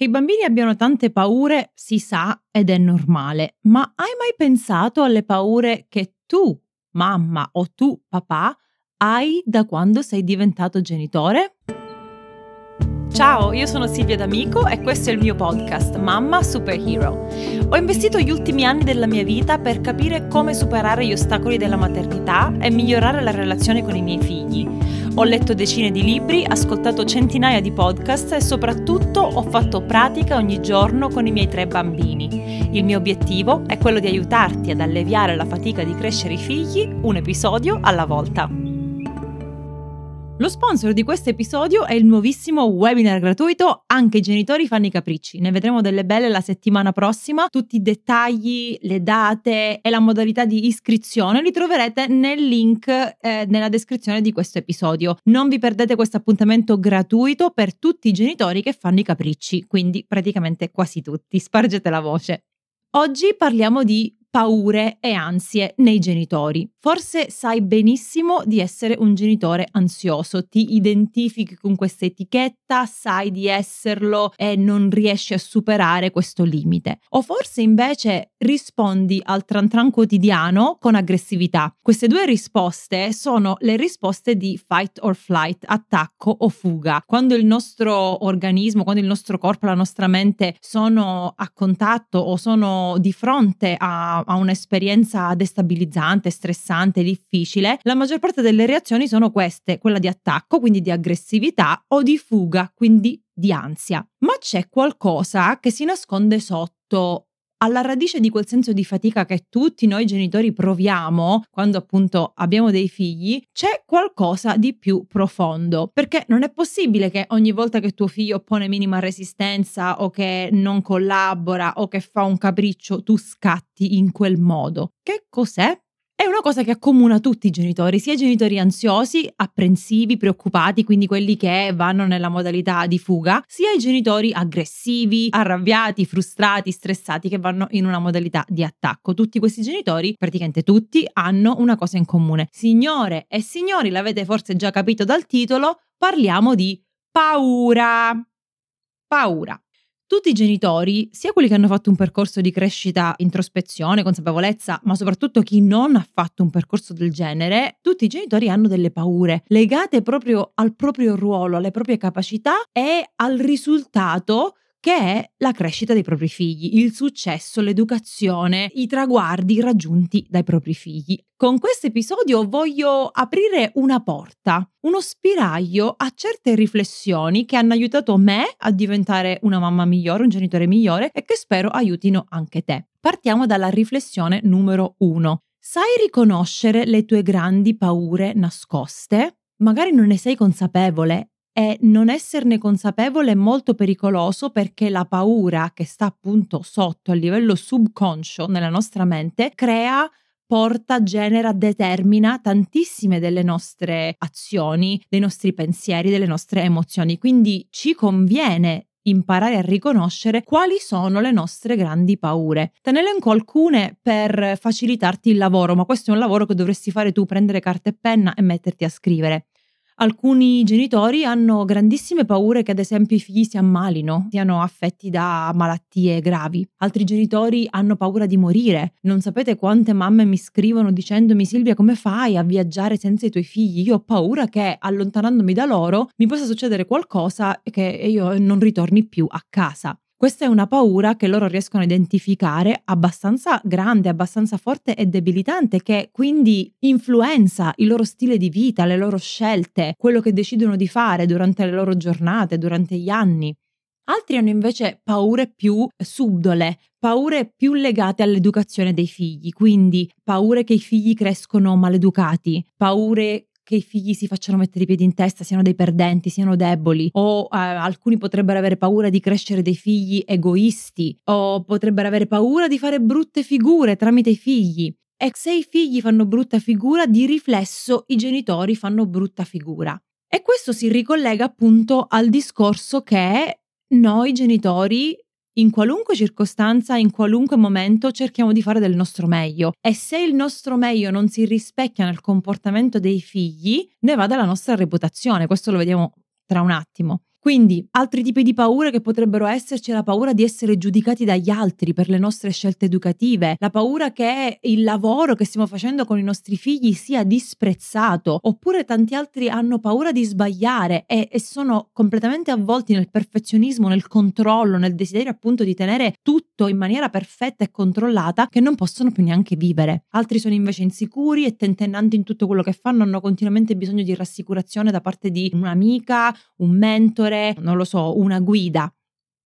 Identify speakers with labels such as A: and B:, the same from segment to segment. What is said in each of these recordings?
A: Che i bambini abbiano tante paure si sa ed è normale, ma hai mai pensato alle paure che tu, mamma o tu, papà, hai da quando sei diventato genitore? Ciao, io sono Silvia D'Amico e questo è il mio podcast Mamma Superhero. Ho investito gli ultimi anni della mia vita per capire come superare gli ostacoli della maternità e migliorare la relazione con i miei figli. Ho letto decine di libri, ascoltato centinaia di podcast e soprattutto ho fatto pratica ogni giorno con i miei tre bambini. Il mio obiettivo è quello di aiutarti ad alleviare la fatica di crescere i figli un episodio alla volta. Lo sponsor di questo episodio è il nuovissimo webinar gratuito Anche i genitori fanno i capricci. Ne vedremo delle belle la settimana prossima. Tutti i dettagli, le date e la modalità di iscrizione li troverete nel link eh, nella descrizione di questo episodio. Non vi perdete questo appuntamento gratuito per tutti i genitori che fanno i capricci, quindi praticamente quasi tutti. Spargete la voce. Oggi parliamo di paure e ansie nei genitori. Forse sai benissimo di essere un genitore ansioso, ti identifichi con questa etichetta, sai di esserlo e non riesci a superare questo limite. O forse invece rispondi al tran tran quotidiano con aggressività. Queste due risposte sono le risposte di fight or flight, attacco o fuga. Quando il nostro organismo, quando il nostro corpo, la nostra mente sono a contatto o sono di fronte a a, un'esperienza destabilizzante, stressante, difficile, la maggior parte delle reazioni sono queste, quella di attacco, quindi di aggressività, o di fuga, quindi di ansia. Ma c'è qualcosa che si nasconde sotto alla radice di quel senso di fatica che tutti noi genitori proviamo quando appunto abbiamo dei figli, c'è qualcosa di più profondo, perché non è possibile che ogni volta che tuo figlio pone minima resistenza o che non collabora o che fa un capriccio tu scatti in quel modo. Che cos'è? È una cosa che accomuna tutti i genitori, sia i genitori ansiosi, apprensivi, preoccupati, quindi quelli che vanno nella modalità di fuga, sia i genitori aggressivi, arrabbiati, frustrati, stressati che vanno in una modalità di attacco. Tutti questi genitori, praticamente tutti, hanno una cosa in comune. Signore e signori, l'avete forse già capito dal titolo, parliamo di paura. Paura. Tutti i genitori, sia quelli che hanno fatto un percorso di crescita, introspezione, consapevolezza, ma soprattutto chi non ha fatto un percorso del genere, tutti i genitori hanno delle paure legate proprio al proprio ruolo, alle proprie capacità e al risultato che è la crescita dei propri figli, il successo, l'educazione, i traguardi raggiunti dai propri figli. Con questo episodio voglio aprire una porta, uno spiraglio a certe riflessioni che hanno aiutato me a diventare una mamma migliore, un genitore migliore e che spero aiutino anche te. Partiamo dalla riflessione numero uno. Sai riconoscere le tue grandi paure nascoste? Magari non ne sei consapevole e non esserne consapevole è molto pericoloso perché la paura che sta appunto sotto a livello subconscio nella nostra mente crea porta, genera, determina tantissime delle nostre azioni, dei nostri pensieri, delle nostre emozioni. Quindi ci conviene imparare a riconoscere quali sono le nostre grandi paure. Te ne elenco alcune per facilitarti il lavoro, ma questo è un lavoro che dovresti fare tu, prendere carta e penna e metterti a scrivere. Alcuni genitori hanno grandissime paure che ad esempio i figli si ammalino, siano affetti da malattie gravi. Altri genitori hanno paura di morire. Non sapete quante mamme mi scrivono dicendomi Silvia come fai a viaggiare senza i tuoi figli? Io ho paura che allontanandomi da loro mi possa succedere qualcosa e che io non ritorni più a casa. Questa è una paura che loro riescono a identificare abbastanza grande, abbastanza forte e debilitante, che quindi influenza il loro stile di vita, le loro scelte, quello che decidono di fare durante le loro giornate, durante gli anni. Altri hanno invece paure più subdole, paure più legate all'educazione dei figli, quindi paure che i figli crescono maleducati, paure che i figli si facciano mettere i piedi in testa, siano dei perdenti, siano deboli, o eh, alcuni potrebbero avere paura di crescere dei figli egoisti, o potrebbero avere paura di fare brutte figure tramite i figli. E se i figli fanno brutta figura, di riflesso i genitori fanno brutta figura. E questo si ricollega appunto al discorso che noi genitori in qualunque circostanza, in qualunque momento cerchiamo di fare del nostro meglio e se il nostro meglio non si rispecchia nel comportamento dei figli, ne va della nostra reputazione, questo lo vediamo tra un attimo. Quindi, altri tipi di paure che potrebbero esserci è la paura di essere giudicati dagli altri per le nostre scelte educative, la paura che il lavoro che stiamo facendo con i nostri figli sia disprezzato, oppure tanti altri hanno paura di sbagliare e, e sono completamente avvolti nel perfezionismo, nel controllo, nel desiderio appunto di tenere tutto in maniera perfetta e controllata che non possono più neanche vivere. Altri sono invece insicuri e tentennanti in tutto quello che fanno, hanno continuamente bisogno di rassicurazione da parte di un'amica, un mentore, non lo so, una guida.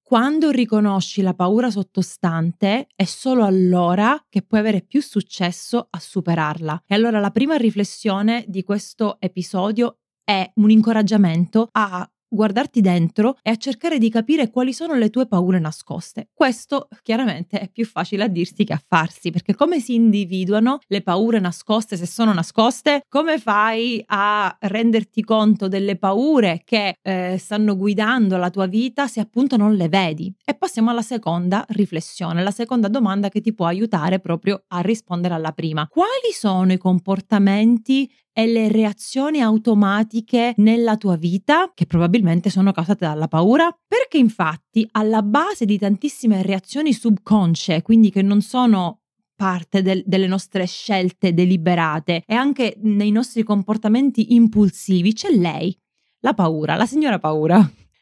A: Quando riconosci la paura sottostante è solo allora che puoi avere più successo a superarla. E allora la prima riflessione di questo episodio è un incoraggiamento a guardarti dentro e a cercare di capire quali sono le tue paure nascoste. Questo chiaramente è più facile a dirsi che a farsi, perché come si individuano le paure nascoste se sono nascoste? Come fai a renderti conto delle paure che eh, stanno guidando la tua vita se appunto non le vedi? E passiamo alla seconda riflessione, la seconda domanda che ti può aiutare proprio a rispondere alla prima. Quali sono i comportamenti e le reazioni automatiche nella tua vita che probabilmente sono causate dalla paura? Perché infatti alla base di tantissime reazioni subconsce, quindi che non sono parte del, delle nostre scelte deliberate e anche nei nostri comportamenti impulsivi, c'è lei, la paura, la signora paura.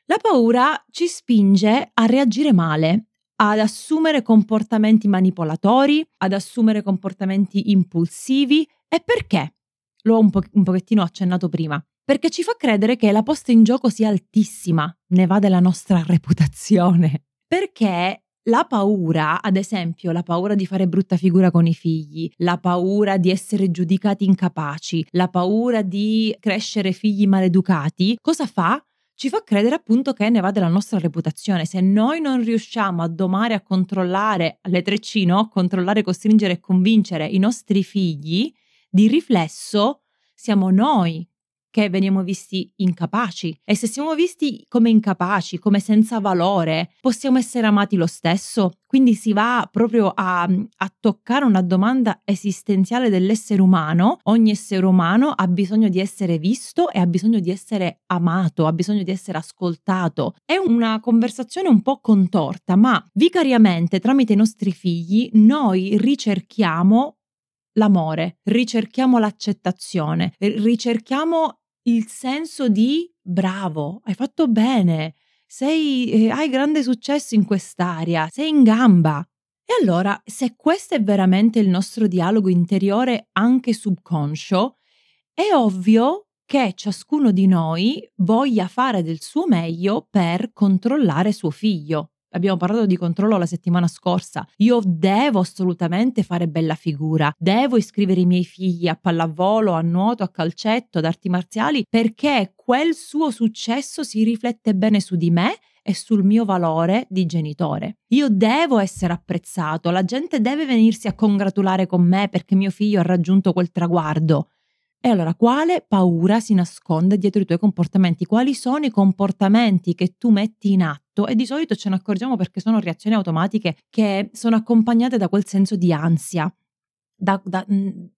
A: La paura ci spinge a reagire male, ad assumere comportamenti manipolatori, ad assumere comportamenti impulsivi. E perché? L'ho un, po- un pochettino accennato prima, perché ci fa credere che la posta in gioco sia altissima, ne va della nostra reputazione. Perché la paura, ad esempio, la paura di fare brutta figura con i figli, la paura di essere giudicati incapaci, la paura di crescere figli maleducati, cosa fa? Ci fa credere appunto che ne va della nostra reputazione. Se noi non riusciamo a domare, a controllare, alle treccino, controllare, costringere e convincere i nostri figli, di riflesso siamo noi che veniamo visti incapaci e se siamo visti come incapaci, come senza valore, possiamo essere amati lo stesso. Quindi si va proprio a, a, toccare una domanda esistenziale dell'essere umano. Ogni essere umano ha bisogno di essere visto e ha bisogno di essere amato, ha bisogno di essere ascoltato. È una conversazione un po' contorta, ma vicariamente tramite i nostri figli noi ricerchiamo l'amore, ricerchiamo l'accettazione, ricerchiamo il senso di bravo, hai fatto bene, sei, eh, hai grande successo in quest'area, sei in gamba. E allora, se questo è veramente il nostro dialogo interiore anche subconscio, è ovvio che ciascuno di noi voglia fare del suo meglio per controllare suo figlio abbiamo parlato di controllo la settimana scorsa. Io devo assolutamente fare bella figura, devo iscrivere i miei figli a pallavolo, a nuoto, a calcetto, ad arti marziali, perché quel suo successo si riflette bene su di me e sul mio valore di genitore. Io devo essere apprezzato, la gente deve venirsi a congratulare con me perché mio figlio ha raggiunto quel traguardo. E allora, quale paura si nasconde dietro i tuoi comportamenti? Quali sono i comportamenti che tu metti in atto? E di solito ce ne accorgiamo perché sono reazioni automatiche che sono accompagnate da quel senso di ansia, da, da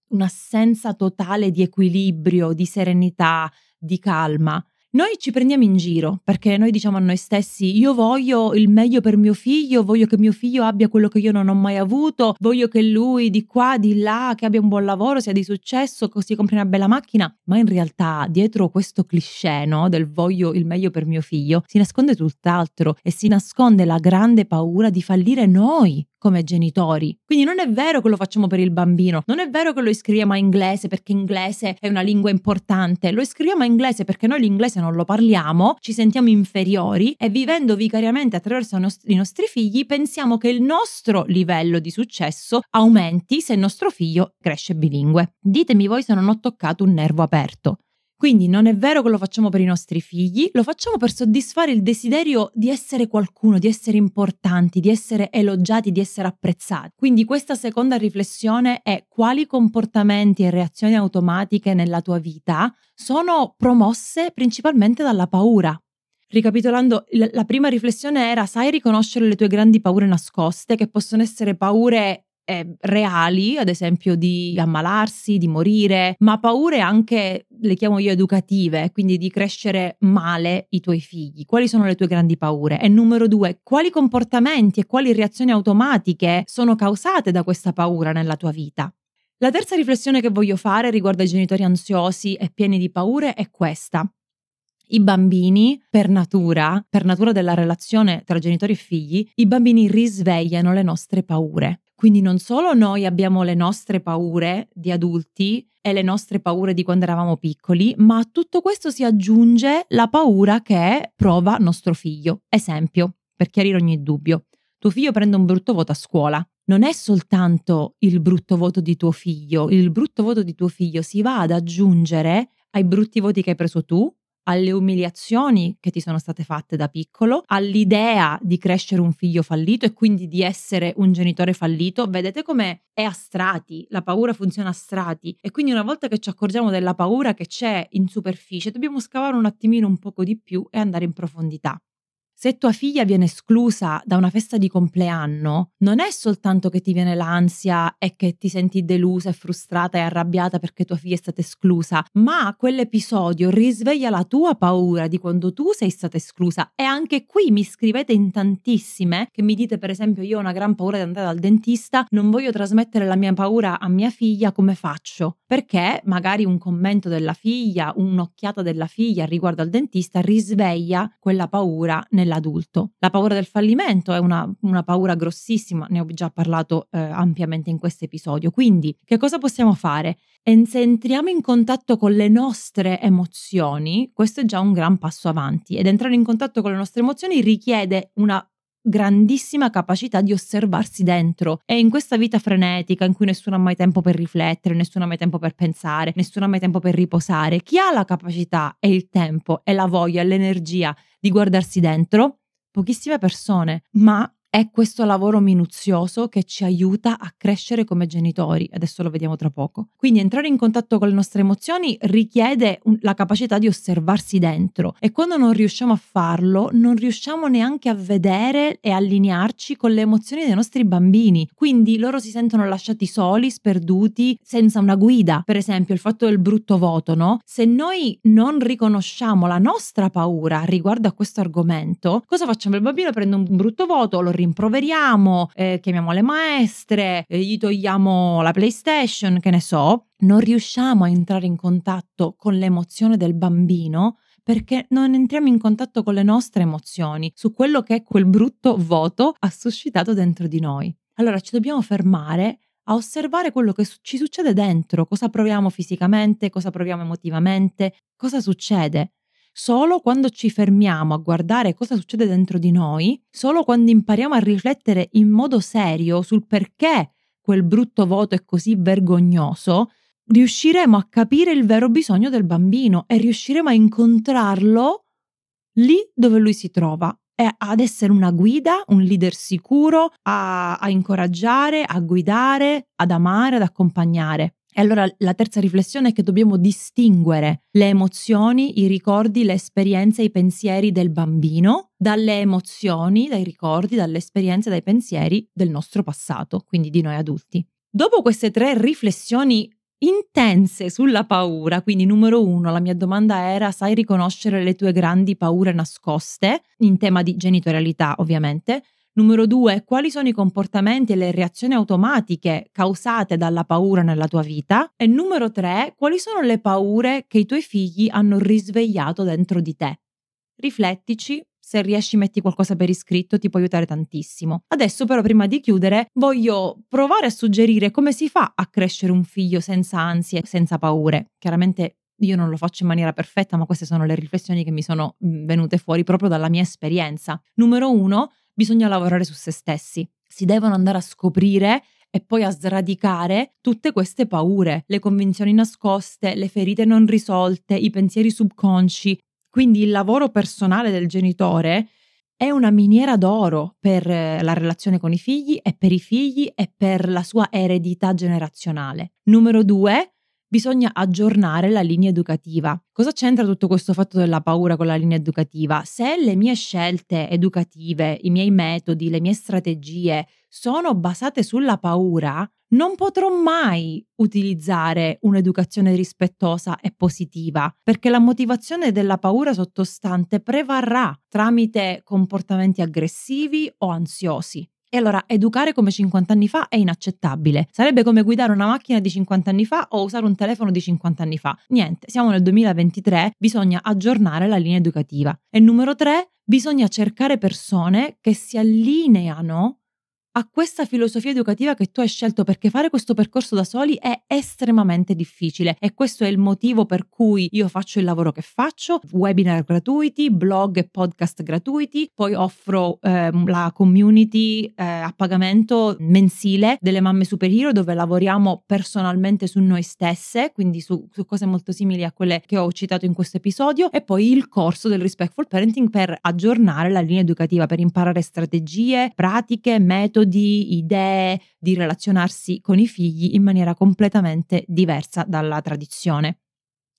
A: un'assenza totale di equilibrio, di serenità, di calma. Noi ci prendiamo in giro perché noi diciamo a noi stessi io voglio il meglio per mio figlio, voglio che mio figlio abbia quello che io non ho mai avuto, voglio che lui di qua, di là, che abbia un buon lavoro, sia di successo, così compri una bella macchina, ma in realtà dietro questo cliché no, del voglio il meglio per mio figlio si nasconde tutt'altro e si nasconde la grande paura di fallire noi come genitori. Quindi non è vero che lo facciamo per il bambino, non è vero che lo iscriviamo a inglese perché inglese è una lingua importante, lo iscriviamo a inglese perché noi l'inglese non lo parliamo, ci sentiamo inferiori e vivendo vicariamente attraverso i nostri figli pensiamo che il nostro livello di successo aumenti se il nostro figlio cresce bilingue. Ditemi voi se non ho toccato un nervo aperto. Quindi non è vero che lo facciamo per i nostri figli, lo facciamo per soddisfare il desiderio di essere qualcuno, di essere importanti, di essere elogiati, di essere apprezzati. Quindi questa seconda riflessione è quali comportamenti e reazioni automatiche nella tua vita sono promosse principalmente dalla paura. Ricapitolando, la prima riflessione era sai riconoscere le tue grandi paure nascoste, che possono essere paure eh, reali, ad esempio di ammalarsi, di morire, ma paure anche, le chiamo io educative, quindi di crescere male i tuoi figli. Quali sono le tue grandi paure? E numero due, quali comportamenti e quali reazioni automatiche sono causate da questa paura nella tua vita? La terza riflessione che voglio fare riguardo ai genitori ansiosi e pieni di paure è questa. I bambini, per natura, per natura della relazione tra genitori e figli, i bambini risvegliano le nostre paure. Quindi non solo noi abbiamo le nostre paure di adulti e le nostre paure di quando eravamo piccoli, ma a tutto questo si aggiunge la paura che prova nostro figlio. Esempio, per chiarire ogni dubbio, tuo figlio prende un brutto voto a scuola. Non è soltanto il brutto voto di tuo figlio, il brutto voto di tuo figlio si va ad aggiungere ai brutti voti che hai preso tu, alle umiliazioni che ti sono state fatte da piccolo, all'idea di crescere un figlio fallito e quindi di essere un genitore fallito, vedete come è a strati, la paura funziona a strati e quindi una volta che ci accorgiamo della paura che c'è in superficie, dobbiamo scavare un attimino un poco di più e andare in profondità. Se tua figlia viene esclusa da una festa di compleanno, non è soltanto che ti viene l'ansia e che ti senti delusa e frustrata e arrabbiata perché tua figlia è stata esclusa, ma quell'episodio risveglia la tua paura di quando tu sei stata esclusa. E anche qui mi scrivete in tantissime che mi dite, per esempio, io ho una gran paura di andare dal dentista, non voglio trasmettere la mia paura a mia figlia, come faccio? Perché magari un commento della figlia, un'occhiata della figlia riguardo al dentista risveglia quella paura nel nell'adulto. La paura del fallimento è una, una paura grossissima, ne ho già parlato eh, ampiamente in questo episodio. Quindi, che cosa possiamo fare? E se entriamo in contatto con le nostre emozioni, questo è già un gran passo avanti ed entrare in contatto con le nostre emozioni richiede una grandissima capacità di osservarsi dentro e in questa vita frenetica in cui nessuno ha mai tempo per riflettere, nessuno ha mai tempo per pensare, nessuno ha mai tempo per riposare, chi ha la capacità e il tempo e la voglia e l'energia di guardarsi dentro? Pochissime persone, ma è questo lavoro minuzioso che ci aiuta a crescere come genitori, adesso lo vediamo tra poco. Quindi entrare in contatto con le nostre emozioni richiede un, la capacità di osservarsi dentro e quando non riusciamo a farlo non riusciamo neanche a vedere e allinearci con le emozioni dei nostri bambini, quindi loro si sentono lasciati soli, sperduti, senza una guida. Per esempio il fatto del brutto voto, no? Se noi non riconosciamo la nostra paura riguardo a questo argomento, cosa facciamo? Il bambino prende un brutto voto, lo rimproveriamo, eh, chiamiamo le maestre, eh, gli togliamo la PlayStation, che ne so, non riusciamo a entrare in contatto con l'emozione del bambino perché non entriamo in contatto con le nostre emozioni, su quello che quel brutto voto ha suscitato dentro di noi. Allora ci dobbiamo fermare a osservare quello che ci succede dentro, cosa proviamo fisicamente, cosa proviamo emotivamente, cosa succede. Solo quando ci fermiamo a guardare cosa succede dentro di noi, solo quando impariamo a riflettere in modo serio sul perché quel brutto voto è così vergognoso, riusciremo a capire il vero bisogno del bambino e riusciremo a incontrarlo lì dove lui si trova e ad essere una guida, un leader sicuro, a, a incoraggiare, a guidare, ad amare, ad accompagnare. E allora la terza riflessione è che dobbiamo distinguere le emozioni, i ricordi, le esperienze, i pensieri del bambino dalle emozioni, dai ricordi, dalle esperienze, dai pensieri del nostro passato, quindi di noi adulti. Dopo queste tre riflessioni intense sulla paura, quindi numero uno, la mia domanda era, sai riconoscere le tue grandi paure nascoste, in tema di genitorialità ovviamente, Numero due, quali sono i comportamenti e le reazioni automatiche causate dalla paura nella tua vita? E numero tre, quali sono le paure che i tuoi figli hanno risvegliato dentro di te? Riflettici, se riesci metti qualcosa per iscritto, ti può aiutare tantissimo. Adesso però prima di chiudere voglio provare a suggerire come si fa a crescere un figlio senza ansie, senza paure. Chiaramente io non lo faccio in maniera perfetta, ma queste sono le riflessioni che mi sono venute fuori proprio dalla mia esperienza. Numero uno, bisogna lavorare su se stessi. Si devono andare a scoprire e poi a sradicare tutte queste paure, le convinzioni nascoste, le ferite non risolte, i pensieri subconsci. Quindi il lavoro personale del genitore è una miniera d'oro per eh, la relazione con i figli e per i figli e per la sua eredità generazionale. Numero due, bisogna aggiornare la linea educativa. Cosa c'entra tutto questo fatto della paura con la linea educativa? Se le mie scelte educative, i miei metodi, le mie strategie sono basate sulla paura, non potrò mai utilizzare un'educazione rispettosa e positiva, perché la motivazione della paura sottostante prevarrà tramite comportamenti aggressivi o ansiosi. E allora educare come 50 anni fa è inaccettabile. Sarebbe come guidare una macchina di 50 anni fa o usare un telefono di 50 anni fa. Niente, siamo nel 2023, bisogna aggiornare la linea educativa. E numero 3, bisogna cercare persone che si allineano a questa filosofia educativa che tu hai scelto perché fare questo percorso da soli è estremamente difficile e questo è il motivo per cui io faccio il lavoro che faccio, webinar gratuiti, blog e podcast gratuiti, poi offro eh, la community eh, a pagamento mensile delle mamme superhero dove lavoriamo personalmente su noi stesse, quindi su, su cose molto simili a quelle che ho citato in questo episodio e poi il corso del Respectful Parenting per aggiornare la linea educativa, per imparare strategie, pratiche, metodi metodi, idee di relazionarsi con i figli in maniera completamente diversa dalla tradizione.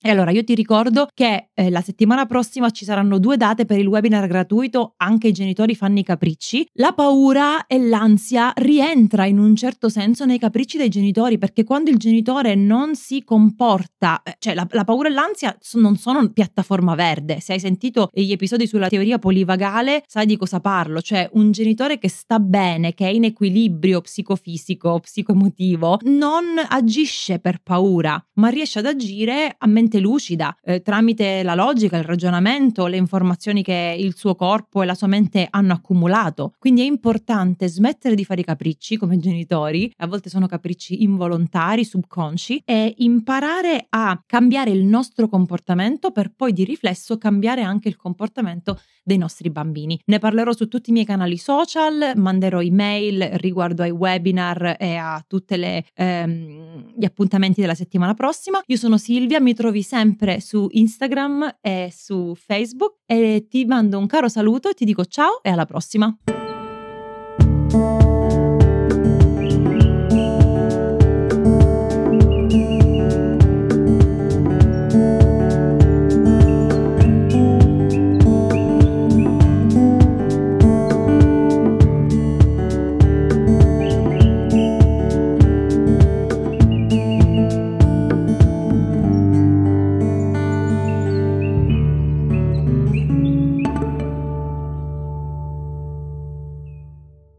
A: E allora io ti ricordo che eh, la settimana prossima ci saranno due date per il webinar gratuito Anche i genitori fanno i capricci. La paura e l'ansia rientra in un certo senso nei capricci dei genitori perché quando il genitore non si comporta, eh, cioè la, la paura e l'ansia non sono piattaforma verde. Se hai sentito gli episodi sulla teoria polivagale sai di cosa parlo, cioè un genitore che sta bene, che è in equilibrio psicofisico, psicoemotivo, non agisce per paura, ma riesce ad agire a mente mente lucida, eh, tramite la logica, il ragionamento, le informazioni che il suo corpo e la sua mente hanno accumulato. Quindi è importante smettere di fare i capricci come genitori, a volte sono capricci involontari, subconsci, e imparare a cambiare il nostro comportamento per poi di riflesso cambiare anche il comportamento dei nostri bambini. Ne parlerò su tutti i miei canali social, manderò email riguardo ai webinar e a tutti ehm, gli appuntamenti della settimana prossima. Io sono Silvia, mi trovi sempre su Instagram e su Facebook e ti mando un caro saluto ti dico ciao e alla prossima.